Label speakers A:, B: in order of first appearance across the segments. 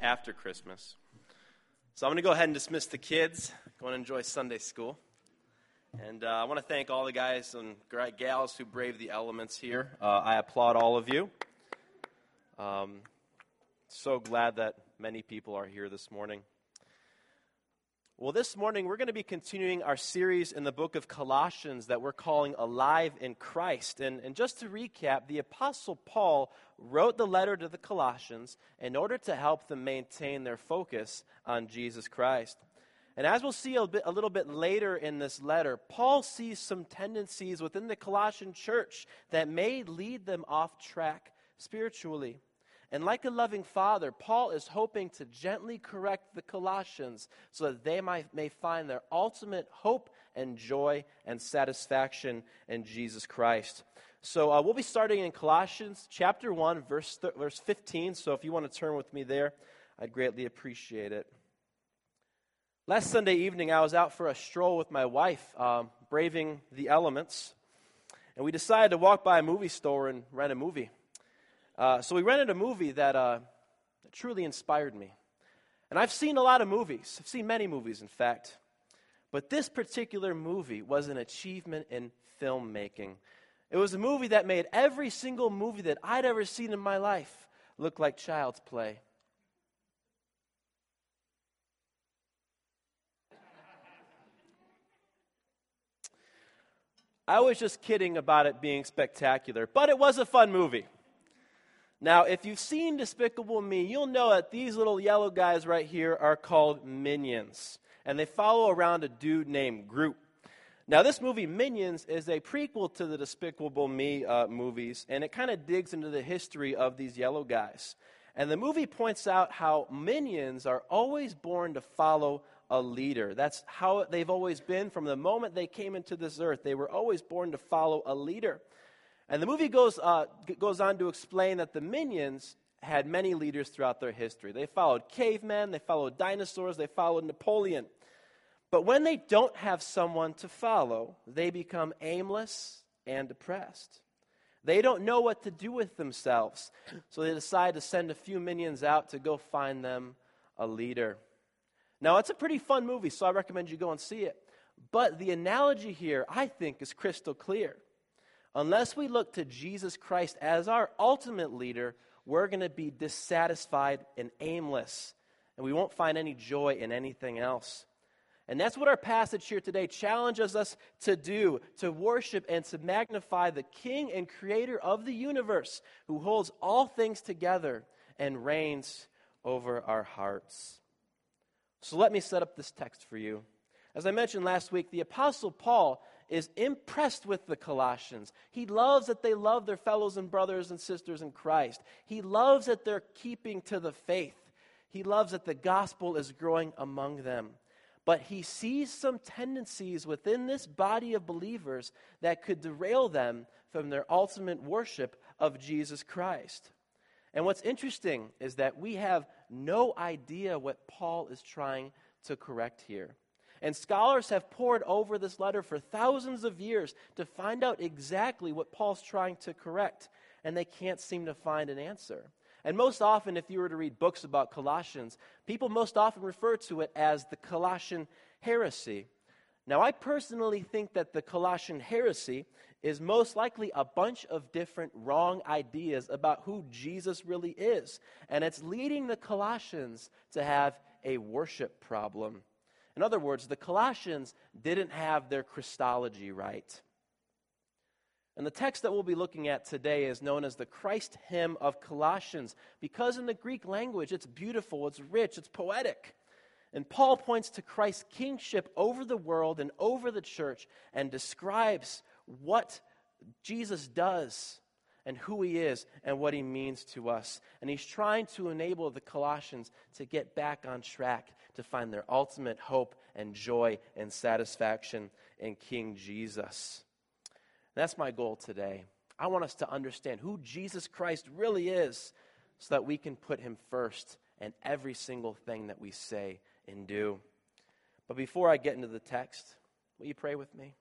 A: after Christmas. So I'm going to go ahead and dismiss the kids. Go and enjoy Sunday school. And uh, I want to thank all the guys and gals who brave the elements here. Uh, I applaud all of you. Um, so glad that many people are here this morning. Well, this morning we're going to be continuing our series in the book of Colossians that we're calling Alive in Christ. And, and just to recap, the Apostle Paul wrote the letter to the Colossians in order to help them maintain their focus on Jesus Christ. And as we'll see a, bit, a little bit later in this letter, Paul sees some tendencies within the Colossian church that may lead them off track spiritually. And like a loving father, Paul is hoping to gently correct the Colossians so that they might, may find their ultimate hope and joy and satisfaction in Jesus Christ. So uh, we'll be starting in Colossians chapter 1, verse, th- verse 15. So if you want to turn with me there, I'd greatly appreciate it. Last Sunday evening, I was out for a stroll with my wife, um, braving the elements. And we decided to walk by a movie store and rent a movie. Uh, so we rented a movie that, uh, that truly inspired me. And I've seen a lot of movies, I've seen many movies, in fact. But this particular movie was an achievement in filmmaking. It was a movie that made every single movie that I'd ever seen in my life look like child's play. I was just kidding about it being spectacular, but it was a fun movie. Now, if you've seen Despicable Me, you'll know that these little yellow guys right here are called minions. And they follow around a dude named Gru. Now, this movie, Minions, is a prequel to the Despicable Me uh, movies, and it kind of digs into the history of these yellow guys. And the movie points out how minions are always born to follow a leader. That's how they've always been from the moment they came into this earth. They were always born to follow a leader. And the movie goes, uh, goes on to explain that the minions had many leaders throughout their history. They followed cavemen, they followed dinosaurs, they followed Napoleon. But when they don't have someone to follow, they become aimless and depressed. They don't know what to do with themselves, so they decide to send a few minions out to go find them a leader. Now, it's a pretty fun movie, so I recommend you go and see it. But the analogy here, I think, is crystal clear. Unless we look to Jesus Christ as our ultimate leader, we're going to be dissatisfied and aimless, and we won't find any joy in anything else. And that's what our passage here today challenges us to do to worship and to magnify the King and Creator of the universe who holds all things together and reigns over our hearts. So let me set up this text for you. As I mentioned last week, the Apostle Paul is impressed with the Colossians. He loves that they love their fellows and brothers and sisters in Christ. He loves that they're keeping to the faith. He loves that the gospel is growing among them. But he sees some tendencies within this body of believers that could derail them from their ultimate worship of Jesus Christ. And what's interesting is that we have no idea what Paul is trying to correct here. And scholars have pored over this letter for thousands of years to find out exactly what Paul's trying to correct, and they can't seem to find an answer. And most often, if you were to read books about Colossians, people most often refer to it as the Colossian heresy. Now, I personally think that the Colossian heresy is most likely a bunch of different wrong ideas about who Jesus really is. And it's leading the Colossians to have a worship problem. In other words, the Colossians didn't have their Christology right. And the text that we'll be looking at today is known as the Christ hymn of Colossians because in the Greek language it's beautiful, it's rich, it's poetic. And Paul points to Christ's kingship over the world and over the church and describes what Jesus does and who he is and what he means to us. And he's trying to enable the Colossians to get back on track to find their ultimate hope and joy and satisfaction in King Jesus. That's my goal today. I want us to understand who Jesus Christ really is so that we can put him first in every single thing that we say and do. But before I get into the text, will you pray with me?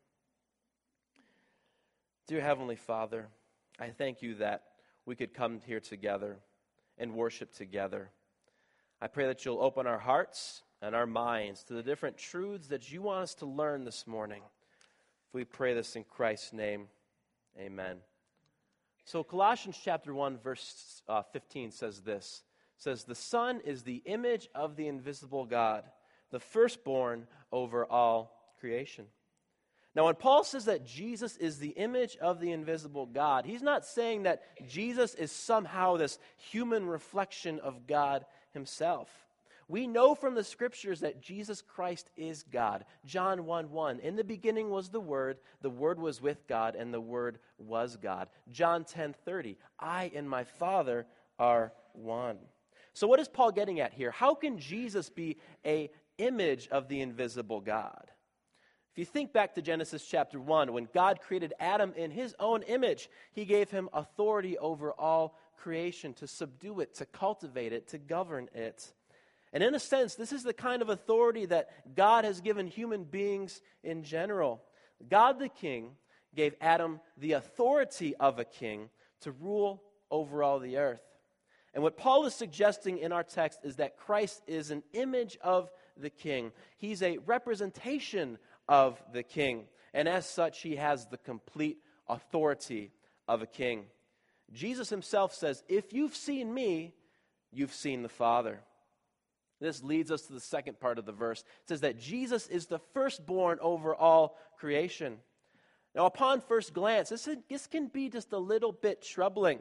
A: Dear Heavenly Father, I thank you that we could come here together and worship together. I pray that you'll open our hearts and our minds to the different truths that you want us to learn this morning. We pray this in Christ's name, amen. So Colossians chapter 1 verse uh, 15 says this. Says the son is the image of the invisible God, the firstborn over all creation. Now, when Paul says that Jesus is the image of the invisible God, he's not saying that Jesus is somehow this human reflection of God himself. We know from the scriptures that Jesus Christ is God. John 1 1. In the beginning was the Word, the Word was with God, and the Word was God. John ten thirty. I and my Father are one. So, what is Paul getting at here? How can Jesus be a image of the invisible God? If you think back to Genesis chapter 1, when God created Adam in his own image, he gave him authority over all creation to subdue it, to cultivate it, to govern it. And in a sense, this is the kind of authority that God has given human beings in general. God the King gave Adam the authority of a king to rule over all the earth. And what Paul is suggesting in our text is that Christ is an image of the king. He's a representation of the king. And as such, he has the complete authority of a king. Jesus himself says, If you've seen me, you've seen the Father. This leads us to the second part of the verse. It says that Jesus is the firstborn over all creation. Now, upon first glance, this, is, this can be just a little bit troubling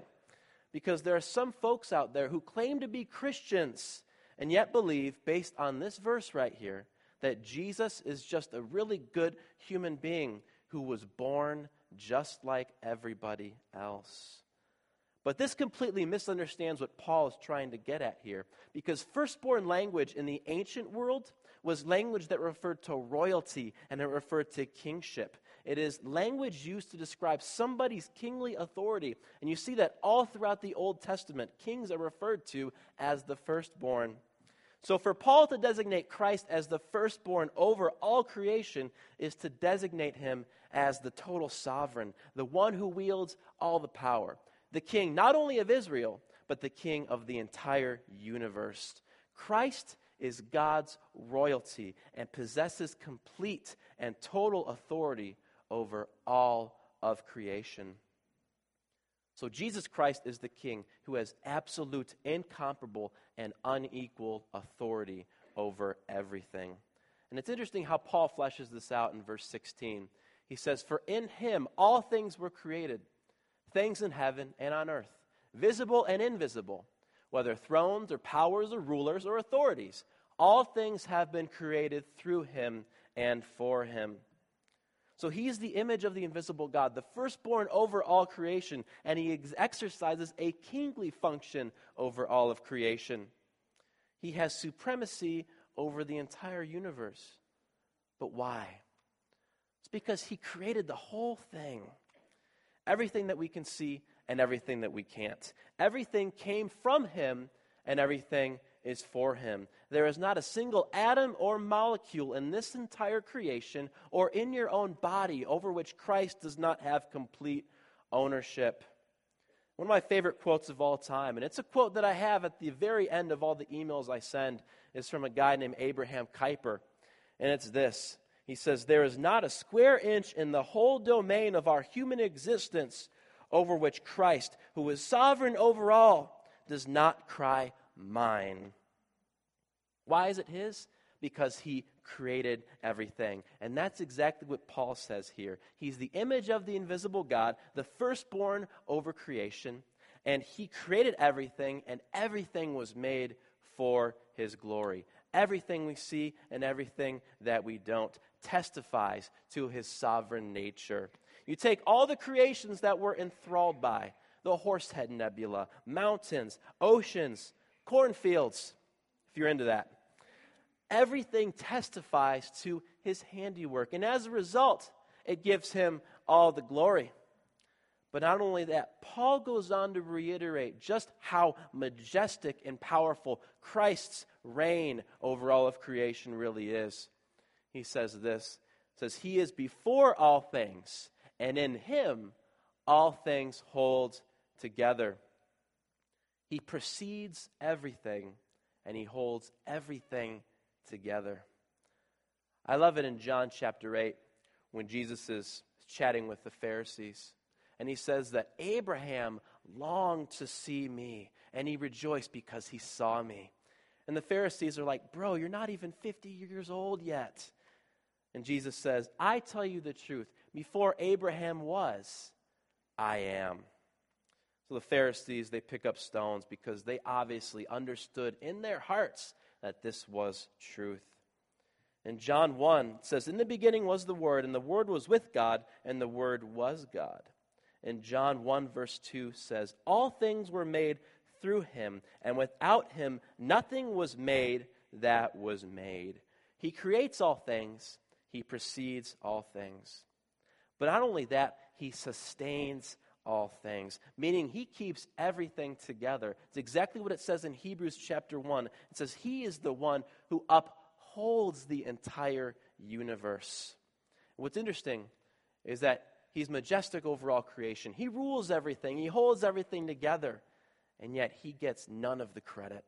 A: because there are some folks out there who claim to be Christians and yet believe, based on this verse right here, that Jesus is just a really good human being who was born just like everybody else. But this completely misunderstands what Paul is trying to get at here. Because firstborn language in the ancient world was language that referred to royalty and it referred to kingship. It is language used to describe somebody's kingly authority. And you see that all throughout the Old Testament, kings are referred to as the firstborn. So, for Paul to designate Christ as the firstborn over all creation is to designate him as the total sovereign, the one who wields all the power, the king not only of Israel, but the king of the entire universe. Christ is God's royalty and possesses complete and total authority over all of creation. So, Jesus Christ is the King who has absolute, incomparable, and unequal authority over everything. And it's interesting how Paul fleshes this out in verse 16. He says, For in him all things were created, things in heaven and on earth, visible and invisible, whether thrones or powers or rulers or authorities. All things have been created through him and for him. So he's the image of the invisible God, the firstborn over all creation, and he ex- exercises a kingly function over all of creation. He has supremacy over the entire universe. But why? It's because he created the whole thing everything that we can see and everything that we can't. Everything came from him, and everything is for him. There is not a single atom or molecule in this entire creation or in your own body over which Christ does not have complete ownership. One of my favorite quotes of all time, and it's a quote that I have at the very end of all the emails I send, is from a guy named Abraham Kuyper. And it's this He says, There is not a square inch in the whole domain of our human existence over which Christ, who is sovereign over all, does not cry, Mine. Why is it his? Because he created everything. And that's exactly what Paul says here. He's the image of the invisible God, the firstborn over creation, and he created everything, and everything was made for his glory. Everything we see and everything that we don't testifies to his sovereign nature. You take all the creations that we're enthralled by the Horsehead Nebula, mountains, oceans, cornfields, if you're into that everything testifies to his handiwork. And as a result, it gives him all the glory. But not only that, Paul goes on to reiterate just how majestic and powerful Christ's reign over all of creation really is. He says this says he is before all things and in him all things hold together. He precedes everything and he holds everything together. I love it in John chapter 8 when Jesus is chatting with the Pharisees. And he says that Abraham longed to see me, and he rejoiced because he saw me. And the Pharisees are like, Bro, you're not even 50 years old yet. And Jesus says, I tell you the truth. Before Abraham was, I am. So the Pharisees, they pick up stones because they obviously understood in their hearts that this was truth. In John 1, says, In the beginning was the Word, and the Word was with God, and the Word was God. In John 1, verse 2 says, All things were made through him, and without him nothing was made that was made. He creates all things, he precedes all things. But not only that, he sustains all things, meaning he keeps everything together. It's exactly what it says in Hebrews chapter 1. It says, He is the one who upholds the entire universe. What's interesting is that he's majestic over all creation, he rules everything, he holds everything together, and yet he gets none of the credit.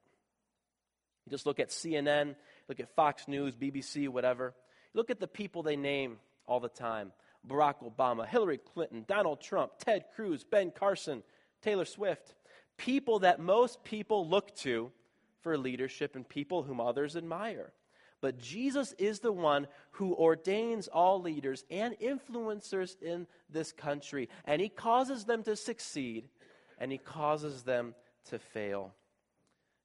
A: You just look at CNN, look at Fox News, BBC, whatever. Look at the people they name all the time. Barack Obama, Hillary Clinton, Donald Trump, Ted Cruz, Ben Carson, Taylor Swift. People that most people look to for leadership and people whom others admire. But Jesus is the one who ordains all leaders and influencers in this country. And he causes them to succeed and he causes them to fail.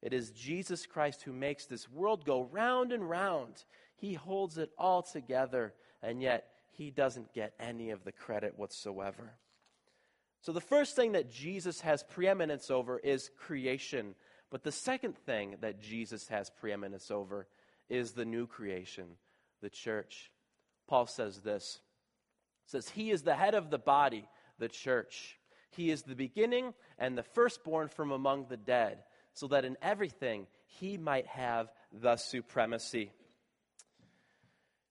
A: It is Jesus Christ who makes this world go round and round. He holds it all together, and yet he doesn't get any of the credit whatsoever. So, the first thing that Jesus has preeminence over is creation. But the second thing that Jesus has preeminence over is the new creation, the church. Paul says this says, He is the head of the body, the church. He is the beginning and the firstborn from among the dead, so that in everything he might have the supremacy.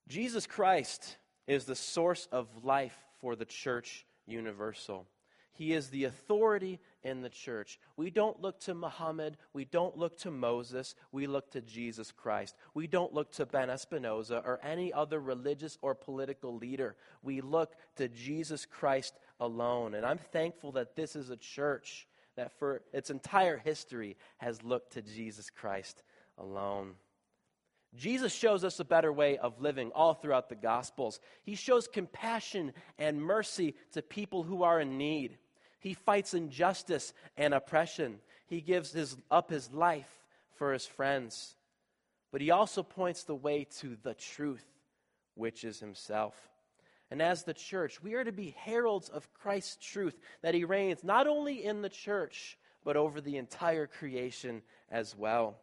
A: Jesus Christ is the source of life for the church universal. He is the authority in the church. We don't look to Muhammad. We don't look to Moses. We look to Jesus Christ. We don't look to Ben Espinoza or any other religious or political leader. We look to Jesus Christ alone. And I'm thankful that this is a church that for its entire history has looked to Jesus Christ alone. Jesus shows us a better way of living all throughout the Gospels. He shows compassion and mercy to people who are in need. He fights injustice and oppression. He gives his, up his life for his friends. But he also points the way to the truth, which is himself. And as the church, we are to be heralds of Christ's truth, that he reigns not only in the church, but over the entire creation as well.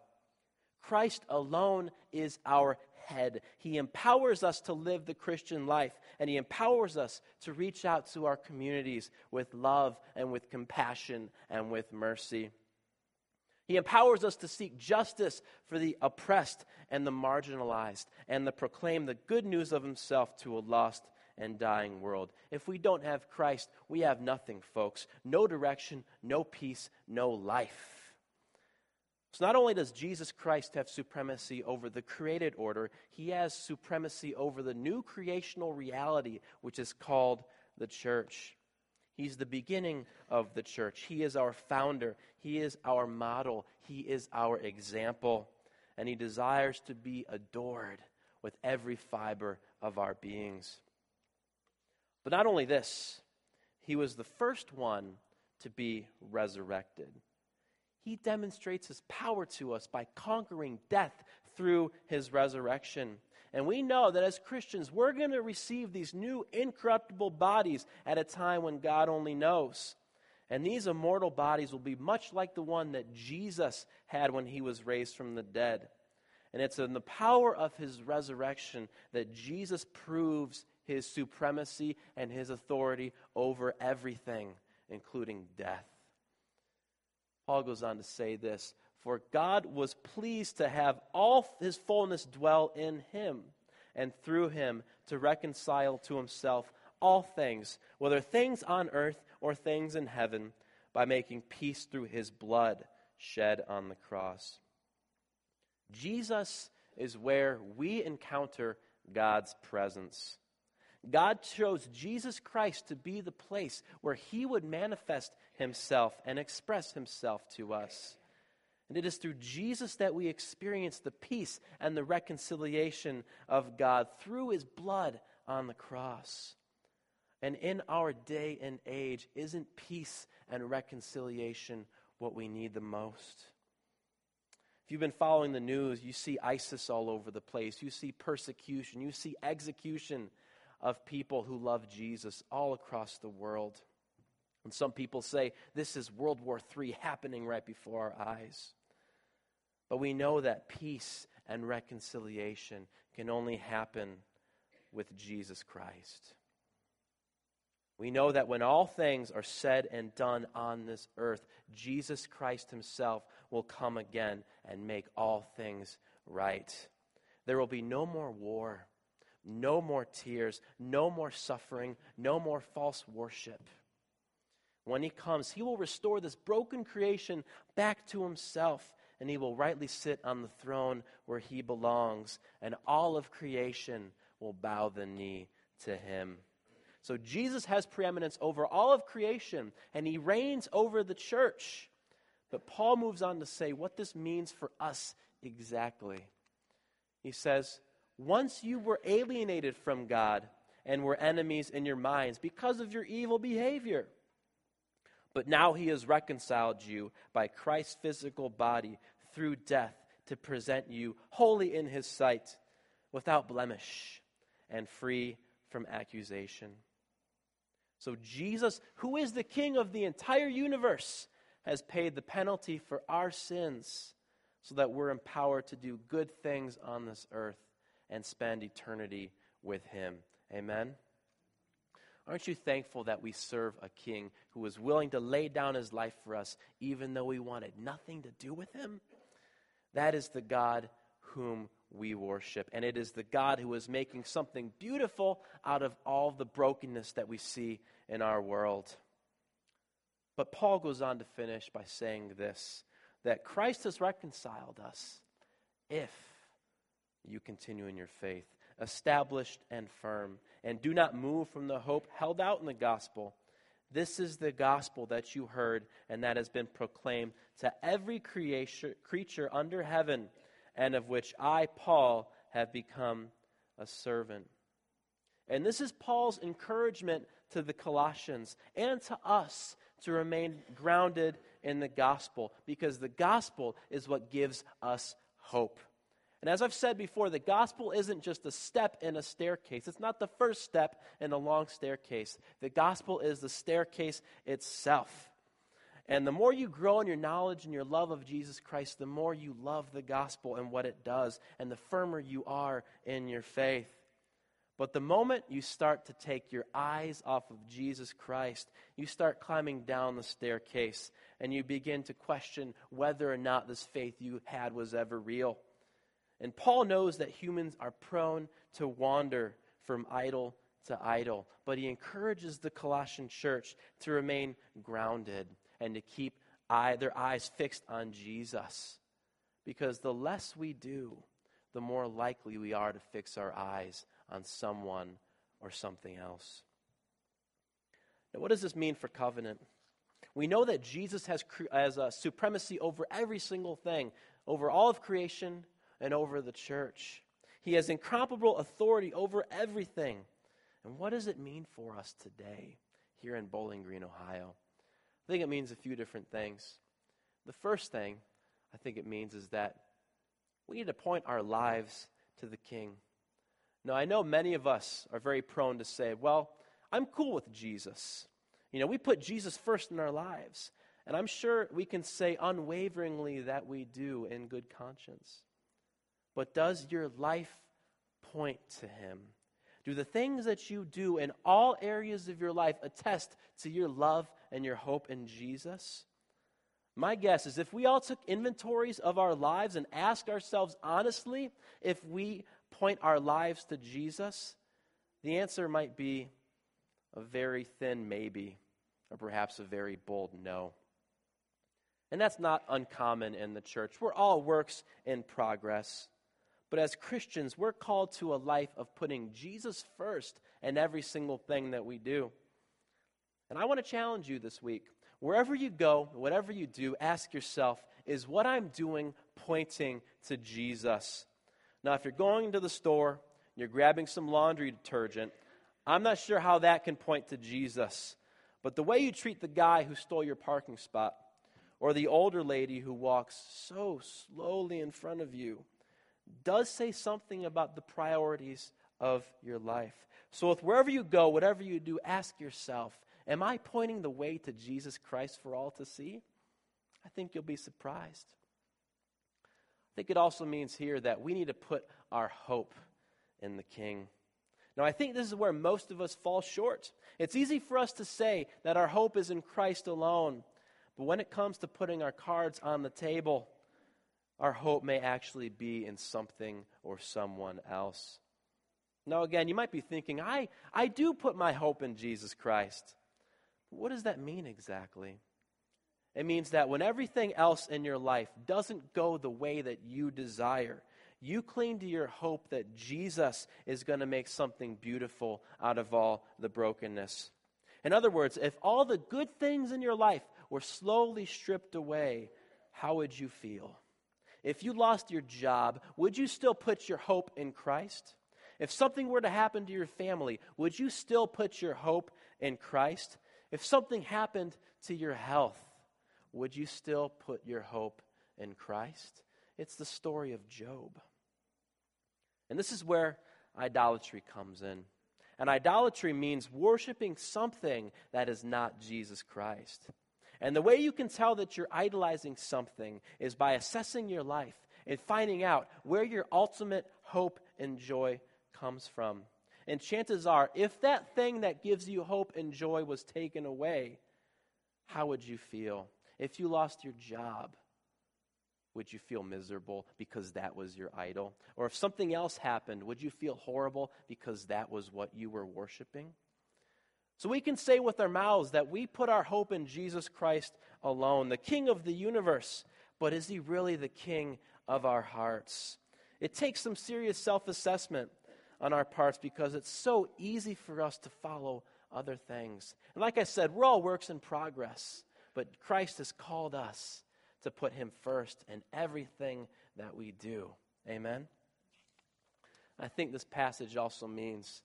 A: Christ alone is our head. He empowers us to live the Christian life, and He empowers us to reach out to our communities with love and with compassion and with mercy. He empowers us to seek justice for the oppressed and the marginalized and to proclaim the good news of Himself to a lost and dying world. If we don't have Christ, we have nothing, folks. No direction, no peace, no life. So, not only does Jesus Christ have supremacy over the created order, he has supremacy over the new creational reality, which is called the church. He's the beginning of the church. He is our founder. He is our model. He is our example. And he desires to be adored with every fiber of our beings. But not only this, he was the first one to be resurrected he demonstrates his power to us by conquering death through his resurrection. And we know that as Christians, we're going to receive these new incorruptible bodies at a time when God only knows. And these immortal bodies will be much like the one that Jesus had when he was raised from the dead. And it's in the power of his resurrection that Jesus proves his supremacy and his authority over everything, including death. Paul goes on to say this For God was pleased to have all his fullness dwell in him, and through him to reconcile to himself all things, whether things on earth or things in heaven, by making peace through his blood shed on the cross. Jesus is where we encounter God's presence. God chose Jesus Christ to be the place where he would manifest himself and express himself to us. And it is through Jesus that we experience the peace and the reconciliation of God through his blood on the cross. And in our day and age, isn't peace and reconciliation what we need the most? If you've been following the news, you see ISIS all over the place. You see persecution. You see execution of people who love Jesus all across the world. And some people say this is World War III happening right before our eyes. But we know that peace and reconciliation can only happen with Jesus Christ. We know that when all things are said and done on this earth, Jesus Christ Himself will come again and make all things right. There will be no more war, no more tears, no more suffering, no more false worship. When He comes, He will restore this broken creation back to Himself, and He will rightly sit on the throne where He belongs, and all of creation will bow the knee to Him. So Jesus has preeminence over all of creation, and he reigns over the church. But Paul moves on to say what this means for us exactly. He says, Once you were alienated from God and were enemies in your minds because of your evil behavior. But now he has reconciled you by Christ's physical body through death to present you holy in his sight, without blemish, and free from accusation. So, Jesus, who is the king of the entire universe, has paid the penalty for our sins so that we're empowered to do good things on this earth and spend eternity with him. Amen. Aren't you thankful that we serve a king who was willing to lay down his life for us even though we wanted nothing to do with him? That is the God whom we worship. And it is the God who is making something beautiful out of all the brokenness that we see in our world. But Paul goes on to finish by saying this that Christ has reconciled us if you continue in your faith, established and firm, and do not move from the hope held out in the gospel. This is the gospel that you heard and that has been proclaimed to every creation, creature under heaven and of which I, Paul, have become a servant. And this is Paul's encouragement to the Colossians and to us to remain grounded in the gospel because the gospel is what gives us hope. And as I've said before, the gospel isn't just a step in a staircase. It's not the first step in a long staircase. The gospel is the staircase itself. And the more you grow in your knowledge and your love of Jesus Christ, the more you love the gospel and what it does, and the firmer you are in your faith. But the moment you start to take your eyes off of Jesus Christ, you start climbing down the staircase and you begin to question whether or not this faith you had was ever real. And Paul knows that humans are prone to wander from idol to idol, but he encourages the Colossian church to remain grounded and to keep eye, their eyes fixed on Jesus. Because the less we do, the more likely we are to fix our eyes on someone or something else. Now, what does this mean for covenant? We know that Jesus has, has a supremacy over every single thing, over all of creation and over the church. He has incomparable authority over everything. And what does it mean for us today here in Bowling Green, Ohio? I think it means a few different things. The first thing I think it means is that we need to point our lives to the King. Now, I know many of us are very prone to say, well, I'm cool with Jesus. You know, we put Jesus first in our lives. And I'm sure we can say unwaveringly that we do in good conscience. But does your life point to Him? Do the things that you do in all areas of your life attest to your love and your hope in Jesus? My guess is if we all took inventories of our lives and asked ourselves honestly if we point our lives to Jesus, the answer might be a very thin maybe, or perhaps a very bold no. And that's not uncommon in the church. We're all works in progress. But as Christians, we're called to a life of putting Jesus first in every single thing that we do. And I want to challenge you this week. Wherever you go, whatever you do, ask yourself is what I'm doing pointing to Jesus? Now, if you're going to the store, and you're grabbing some laundry detergent, I'm not sure how that can point to Jesus. But the way you treat the guy who stole your parking spot, or the older lady who walks so slowly in front of you, does say something about the priorities of your life. So, with wherever you go, whatever you do, ask yourself Am I pointing the way to Jesus Christ for all to see? I think you'll be surprised. I think it also means here that we need to put our hope in the King. Now, I think this is where most of us fall short. It's easy for us to say that our hope is in Christ alone, but when it comes to putting our cards on the table, our hope may actually be in something or someone else. Now, again, you might be thinking, I, I do put my hope in Jesus Christ. What does that mean exactly? It means that when everything else in your life doesn't go the way that you desire, you cling to your hope that Jesus is going to make something beautiful out of all the brokenness. In other words, if all the good things in your life were slowly stripped away, how would you feel? If you lost your job, would you still put your hope in Christ? If something were to happen to your family, would you still put your hope in Christ? If something happened to your health, would you still put your hope in Christ? It's the story of Job. And this is where idolatry comes in. And idolatry means worshiping something that is not Jesus Christ. And the way you can tell that you're idolizing something is by assessing your life and finding out where your ultimate hope and joy comes from. And chances are, if that thing that gives you hope and joy was taken away, how would you feel? If you lost your job, would you feel miserable because that was your idol? Or if something else happened, would you feel horrible because that was what you were worshiping? So we can say with our mouths that we put our hope in Jesus Christ alone, the King of the universe. But is he really the King of our hearts? It takes some serious self assessment on our parts because it's so easy for us to follow other things. And like I said, we're all works in progress, but Christ has called us to put him first in everything that we do. Amen? I think this passage also means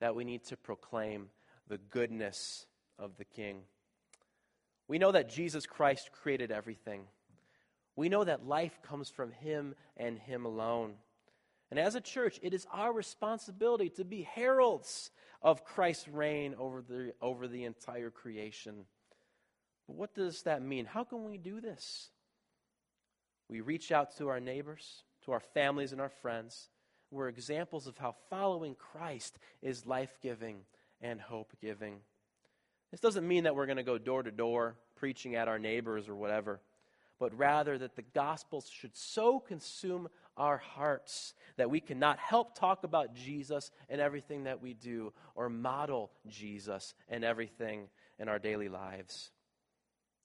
A: that we need to proclaim the goodness of the King. We know that Jesus Christ created everything. We know that life comes from Him and Him alone. And as a church, it is our responsibility to be heralds of Christ's reign over the, over the entire creation. But what does that mean? How can we do this? We reach out to our neighbors, to our families, and our friends. We're examples of how following Christ is life giving and hope giving. This doesn't mean that we're going to go door to door preaching at our neighbors or whatever, but rather that the gospel should so consume our hearts that we cannot help talk about Jesus in everything that we do or model Jesus in everything in our daily lives.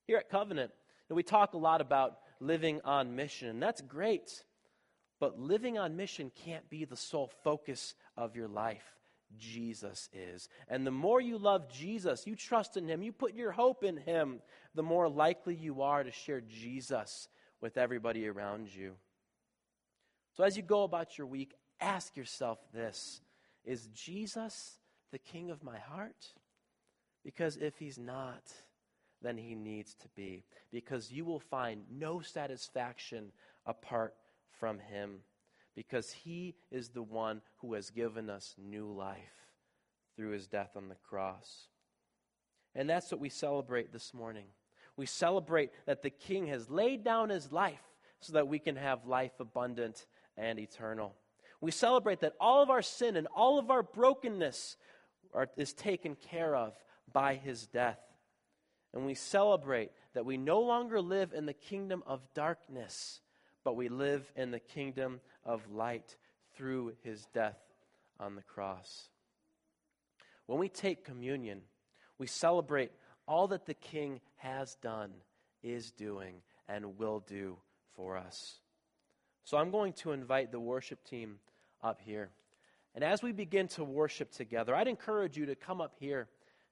A: Here at Covenant, we talk a lot about living on mission, and that's great. But living on mission can't be the sole focus of your life. Jesus is. And the more you love Jesus, you trust in Him, you put your hope in Him, the more likely you are to share Jesus with everybody around you. So as you go about your week, ask yourself this Is Jesus the King of my heart? Because if He's not, then He needs to be. Because you will find no satisfaction apart from Him because he is the one who has given us new life through his death on the cross. And that's what we celebrate this morning. We celebrate that the king has laid down his life so that we can have life abundant and eternal. We celebrate that all of our sin and all of our brokenness are, is taken care of by his death. And we celebrate that we no longer live in the kingdom of darkness, but we live in the kingdom of light through his death on the cross. When we take communion, we celebrate all that the King has done, is doing, and will do for us. So I'm going to invite the worship team up here. And as we begin to worship together, I'd encourage you to come up here,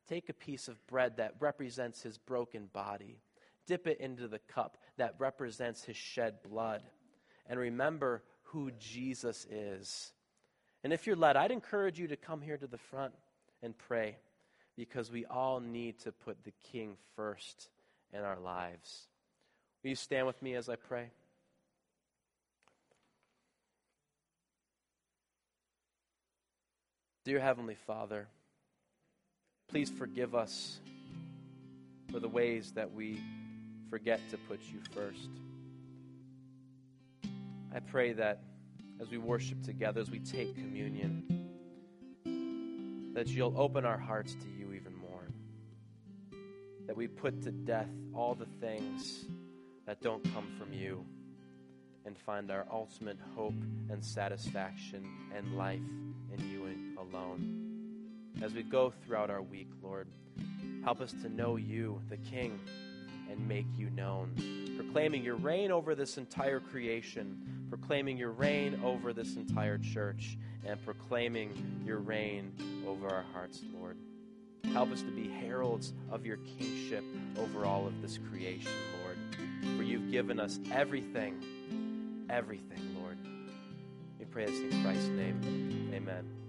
A: take a piece of bread that represents his broken body, dip it into the cup that represents his shed blood, and remember who Jesus is. And if you're led, I'd encourage you to come here to the front and pray because we all need to put the King first in our lives. Will you stand with me as I pray? Dear Heavenly Father, please forgive us for the ways that we forget to put you first. I pray that as we worship together, as we take communion, that you'll open our hearts to you even more. That we put to death all the things that don't come from you and find our ultimate hope and satisfaction and life in you alone. As we go throughout our week, Lord, help us to know you, the King, and make you known. Proclaiming your reign over this entire creation, proclaiming your reign over this entire church, and proclaiming your reign over our hearts, Lord. Help us to be heralds of your kingship over all of this creation, Lord. For you've given us everything, everything, Lord. We pray this in Christ's name. Amen.